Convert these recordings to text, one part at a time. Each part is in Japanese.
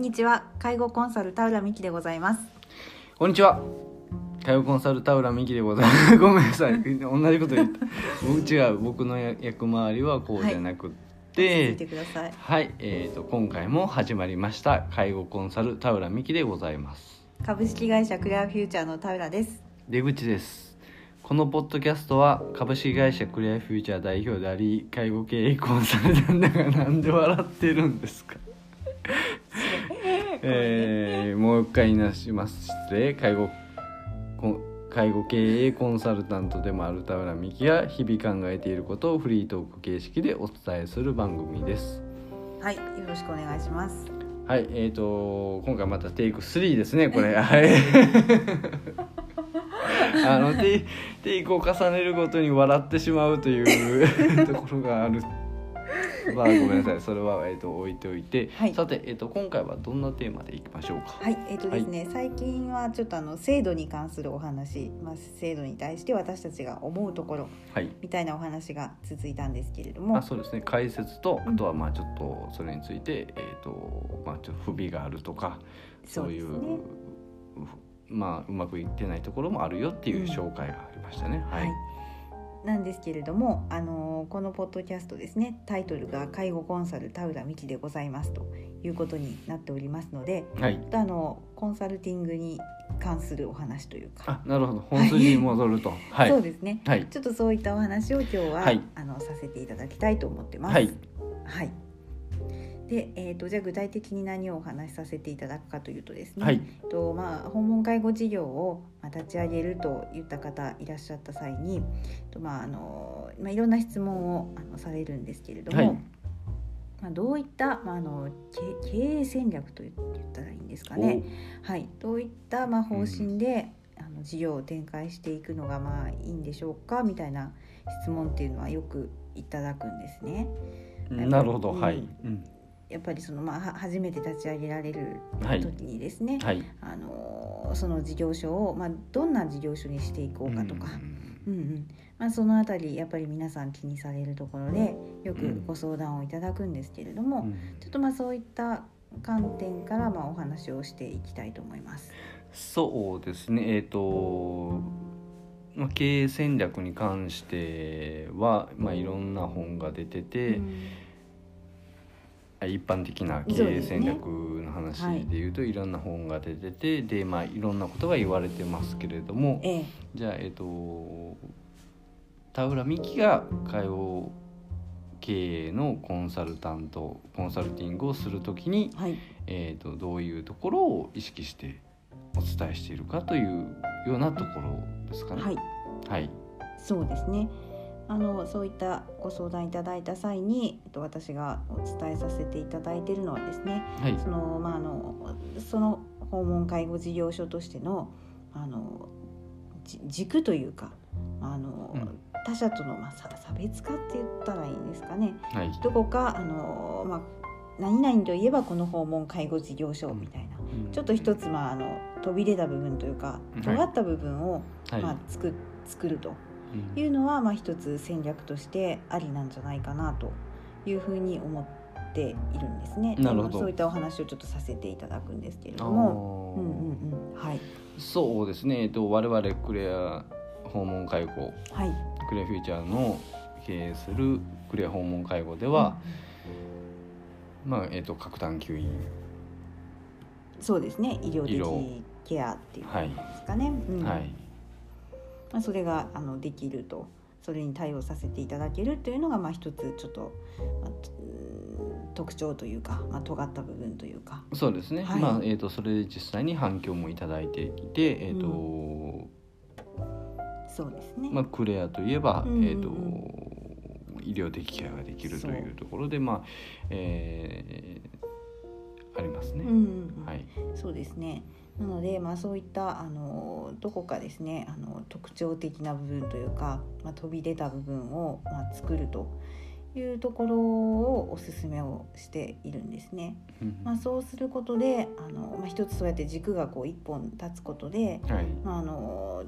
んにちは介護コンサル田浦美希でございますこんにちは。介護コンサル田浦美希でございます。ごめんなさい。同じこと言った。僕違う。僕の役回りはこうじゃなくって。聞いてくださいはい、えー、と今回も始まりました介護コンサル田浦美希でございます株式会社クレアフューチャーの田浦です出口ですこのポッドキャストは株式会社クリアフューチャー代表であり介護経営コンサルタントがなんで笑ってるんですかえー、もう一回言いなします。失礼。介護こ介護経営コンサルタントでもある田浦美希が日々考えていることをフリートーク形式でお伝えする番組です。はいよろしくお願いします。はい、えー、と今回またテイク3ですねこれ。はい。あのテイテイクを重ねるごとに笑ってしまうというところがある まあごめんなさい。それは、えー、と置いておいて、はい。さて、えー、と今回はどんなテーマでいきましょうか？はい。えっ、とですね、最近はちょっとあの制度に関するお話、まあ、制度に対して私たちが思うところはい。みたいなお話が続いたんですけれども。あそうですね。解説とあとはまあちょっとそれについて、えーとまあ、ちょっと不備があるとかそういうね。まあうまくいってないところもあるよっていう紹介がありましたね。はい、なんですけれども、あのこのポッドキャストですねタイトルが「介護コンサル田浦美希でございます」ということになっておりますのではい。あのコンサルティングに関するお話というか、あなるほど。本筋に戻ると。はい。そうですね。はい。ちょっとそういったお話を今日は、はい。あのさせていただきたいと思ってます。はい。はいで、えー、とじゃあ具体的に何をお話しさせていただくかというとですね、はい。えっとまあ、訪問介護事業をまあ立ち上げるといった方いらっしゃった際に、とまああのまあ、いろんな質問をあのされるんですけれども、はい。まあ、どういった、まあ、あの経経営戦略と言ったらいいんですかね、はい、どういった、まあ、方針で、あの事業を展開していくのがまあいいんでしょうかみたいな質問っていうのはよくいただくんですね。おなるほど、うん。はい、うん、やっぱりその、まあ、は初めて立ち上げられるはい。時にですね、はい。あのその事業所を、まあ、どんな事業所にしていこうかとか、うんうん。まあ、そのあたりやっぱり皆さん気にされるところでよくご相談をいただくんですけれども、うん。ちょっとまあそういった観点からまあお話をしていきたいと思います。そうですね。えっ、とまあ経営戦略に関しては、まあ、いろんな本が出てて、うん一般的な経営戦略の話でい。うといろんな本が出ててで、まあ、いろんなことが言われてますけれどもええ。じゃあえっ、と田浦美希が介護経営のコンサルタントコンサルティングをするときに、はい。えー、とどういうところを意識してお伝えしているかというようなところですかね。はい。はい、そうですねあのそういったご相談いただいた際に、えっと、私がお伝えさせていただいているのはですねはい。その,、まあ、あのその訪問介護事業所としてのあのじ軸というかあの、うん。他者との、まあ、差差別化って言ったらいいんですかね。はい。どこかあの、まあ、何々といえばこの訪問介護事業所みたいな、ちょっと一つ、まあ、あの飛び出た部分というかはい尖った部分を、はい。まあ、作作ると。うんいうのは、まあ、一つ戦略としてありなんじゃないかなというふうに思っているんですね。なるほど。そういったお話をちょっとさせていただくんですけれあども。うんうんうん、はい。そうですね、えっと、我々クレア訪問介護。はい。クレアフューチャーの経営するクレア訪問介護では、まあえっと各探求員そうですね。医療的ケアっていうこはいとですかね。うん。はいまあ、それがあのできるとそれに対応させていただけるというのがまあ一つちょっと、まあ特徴というか、まあ、尖った部分というか。そうですね、はいまあえっとそれで実際に反響もいただいていて、えっとそうですね。まあ、クレアといえば、うんうんうんえー、と医療的ケアができるというところでまあ、えーありますね。うんうんうんはい、そうですね。なので、まあ、そういったあのどこかですねあの特徴的な部分というか、まあ、飛び出た部分を、まあ、作るというところをおすすめをしているんですね。うん。まあ、そうすることであの、まあ、一つそうやって軸がこう一本立つことで、はい。まあ、あの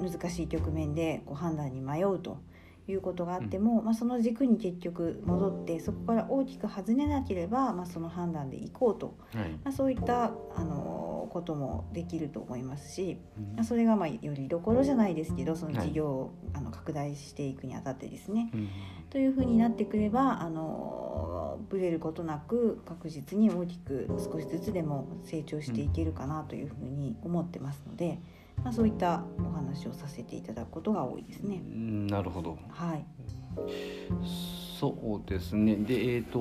難しい局面でこう判断に迷うということがあっても、まあ、その軸に結局戻ってそこから大きく外れなければ、まあ、その判断でいこうと、はい。まあ、そういったあのこともできると思いますし、うん。まあ、それがまあよりどころじゃないですけどその事業をあの拡大していくにあたってですね。うんというふうになってくればあのブレることなく確実に大きく少しずつでも成長していけるかなというふうに思ってますので、まあ、そういったお話をさせていただくことが多いですね。うんなるほど。はい、そうですね。でえっ、と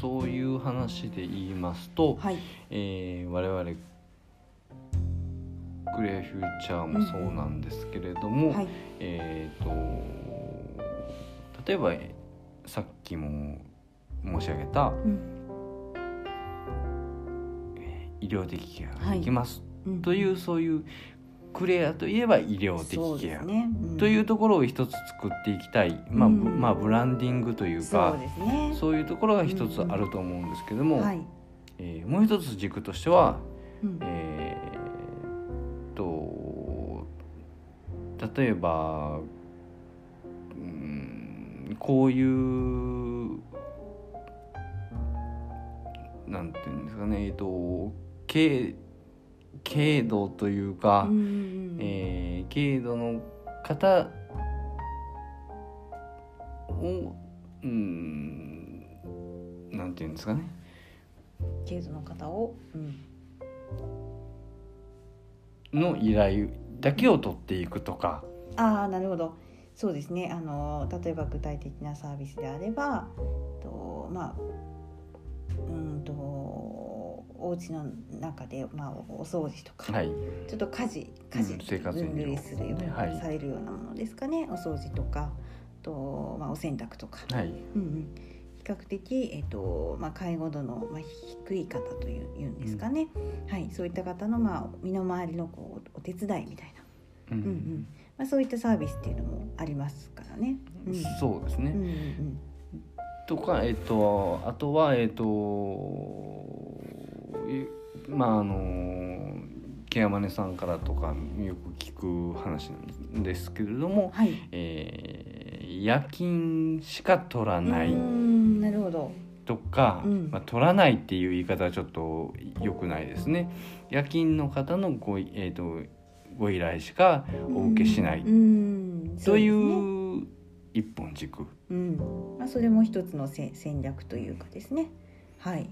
そういう話で言いますと、はい、えー我々クレアフューチャーもそうなんですけれども、はい、えっ、と例えばさっきも申し上げたうん、医療的ケアができます、うん。というそういうクレアといえば医療的ケア、ね、ん。というところを一つ作っていきたい、まあうん。ぶまあ、ブランディングというかそうね。そういうところが一つあると思うんですけども、はい、えーもう一つ軸としては、うん。えーっと例えばうんこういうなんていうんですかねえーっと軽軽度というか、うんうんえー軽度の方をうんなんていうんですかね。軽度の方を、うん、の依頼だけを取っていくとか、ああなるほど。そうですね。あの例えば具体的なサービスであればとまあうんとお家の中で、まあ、お掃除とか、はい、ちょっと家事家事分に類するような、はい。されるようなものですかね。お掃除とかと、まあ、お洗濯とか、はい、うんうん、比較的、えっとまあ、介護度の、まあ、低い方といういうんですかね、はい、そういった方の、まあ、身の回りのこうお手伝いみたいな、うん。うんうん。まあ、そういったサービスっていうのもありますからね。うん。そうですね。うんうんとかえっ、とあとはえっ、といまああのケアマネさんからとかよく聞く話なんですけれども、はい、えー夜勤しか取らなういんなるほど、とか、うん。まあ、取らないっていう言い方はちょっと良くないですね。夜勤の方のご,、えー、とご依頼しかお受けしない。うんといそう一本軸。うん。まあ、それも一つのせ戦略というかですね。はい、うん、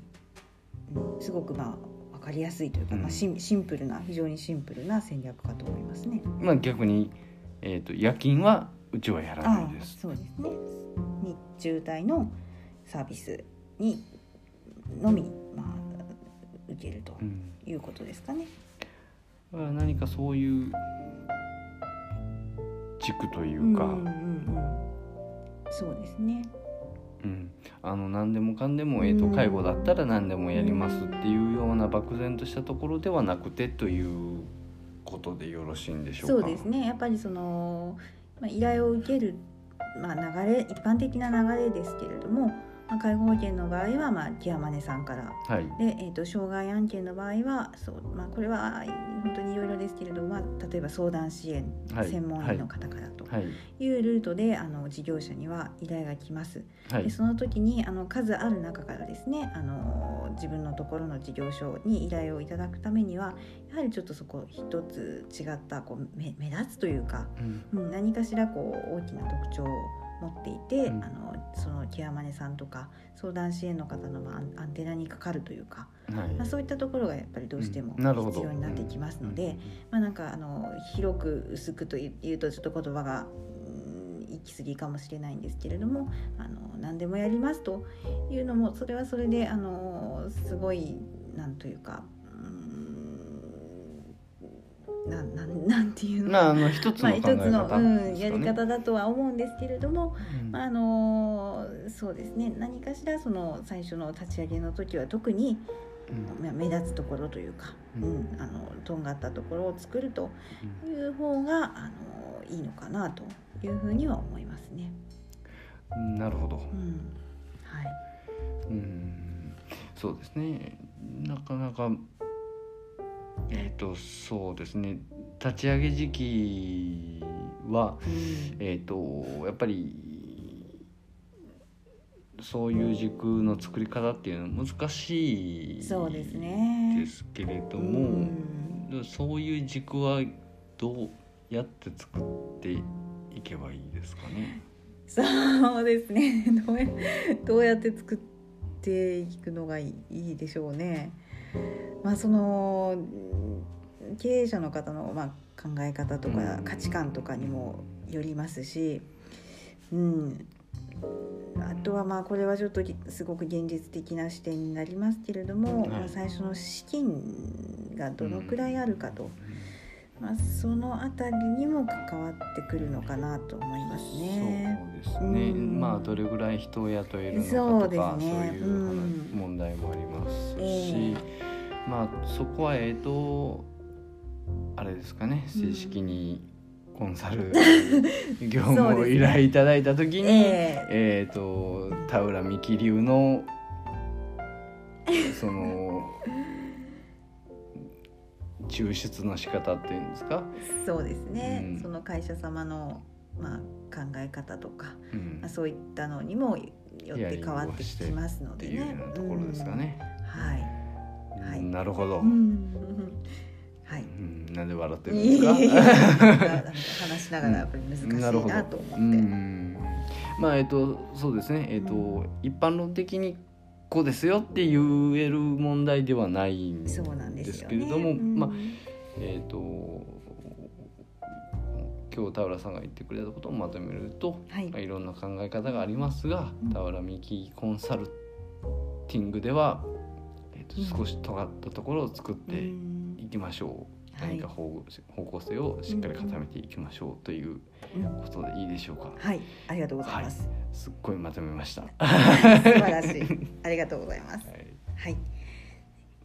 すごくまあ分かりやすいというか、うんまあ、シンプルな非常にシンプルな戦略かと思いますね。まあ、逆に、えー、と夜勤はうちはやらないです。そうですね日中帯のサービスにのみ、まあ、受けるとうんいうことですかね。だから何かそういう軸というか、うんうんうん、そうですね。うんあの何でもかんでも、えー、と介護だったら何でもやりますっていうような漠然としたところではなくてということでよろしいんでしょうか？そうですねやっぱりその、まあ、依頼を受ける、まあ、流れ一般的な流れですけれども、まあ、介護保険の場合は、まあ、ケアマネさんから。はい、で、えー、と障害案件の場合はそう、まあ、これは本当にいろいろですけれども、まあ、例えば相談支援はい。専門員の方からとはい。いうルートで、あの事業者には依頼が来ます。はい。でその時にあの数ある中からですねあの自分のところの事業所に依頼をいただくためにはやはりちょっとそこ一つ違ったこう目目立つというか、うん。うん、何かしらこう大きな特徴を持っていて、うん。あのそのケアマネさんとか相談支援の方の、まあ、アンテナにかかるというか、はい。まあ、そういったところがやっぱりどうしても必要になってきますので、うんまあ、なんかあの広く薄くというとちょっと言葉が、うん、行き過ぎかもしれないんですけれどもあの何でもやりますというのもそれはそれであのすごいなんというかうんなん。な んなんていうの？まああの一つまあ、の考え一つの、方うん、やり方だとは思うんですけれども、うん。まああのそうですね。何かしらその最初の立ち上げの時は特にうん。まあ目立つところというか、ううんんあのとんがったところを作るという方があのいいのかなというふうには思いますね。うんなるほど。うん。はい。うん。そうですね。なかなかえっ、とそうですね。立ち上げ時期は、うん。えー、とやっぱりそういう軸の作り方っていうのは難しいそうですねですけれどうも、んそういう軸はどうやって作っていけばいいですかね。そうですね。どうやって作っていくのがいいでしょうね。まあそのうん経営者の方のまあ考え方とかうん。価値観とかにもよりますし、うん、あとはまあこれはちょっとすごく現実的な視点になりますけれども、はい。まあ、最初の資金がどのくらいあるかと、まあ、そのあたりにも関わってくるのかなと思いますね。そうですね、うん。まあどれぐらい人を雇えるのかそうとかですね。そういう問題もありますし、えまあそこはえっ、とあれですかね正式にコンサル業務を依頼いただいた時に、ええ。っ、と田浦美希流の その抽出の仕方っていうんですか、そうですね、うん。その会社様の、まあ、考え方とか、うん。まあ、そういったのにもよって変わってきますのでね。ところですか。ね。うん。はい、はい。なるほど。ううん。んはい。なんで笑ってるんですか？話しながらやっぱり難しいなるほど。なと思って。うん。まあえっとそうですね。えっと、う一般論的にこうですよって言える問題ではないんでです。けれども、うんまあえっと今日田浦さんが言ってくれたことをまとめると、はい。まあ、いろんな考え方がありますが、うん。田浦美希コンサルティングでは、少し尖ったところを作ってうんいきましょう、はい何か方方向性をしっかり固めていきましょうといううんことでいいでしょうか。はい、ありがとうございます。すっごいまとめました。素晴らしい。ありがとうございます。はいはい。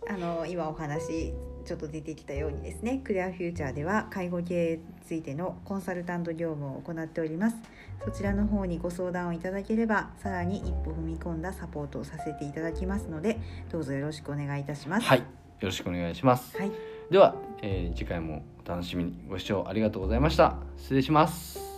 あの今お話ちょっと出てきたようにですね、クリアフューチャーでは介護経営についてのコンサルタント業務を行っております。そちらの方にご相談をいただければ、さらに一歩踏み込んだサポートをさせていただきますので、どうぞよろしくお願いいたします。はい、よろしくお願いします。はい。では、えー次回もお楽しみにご視聴ありがとうございました。失礼します。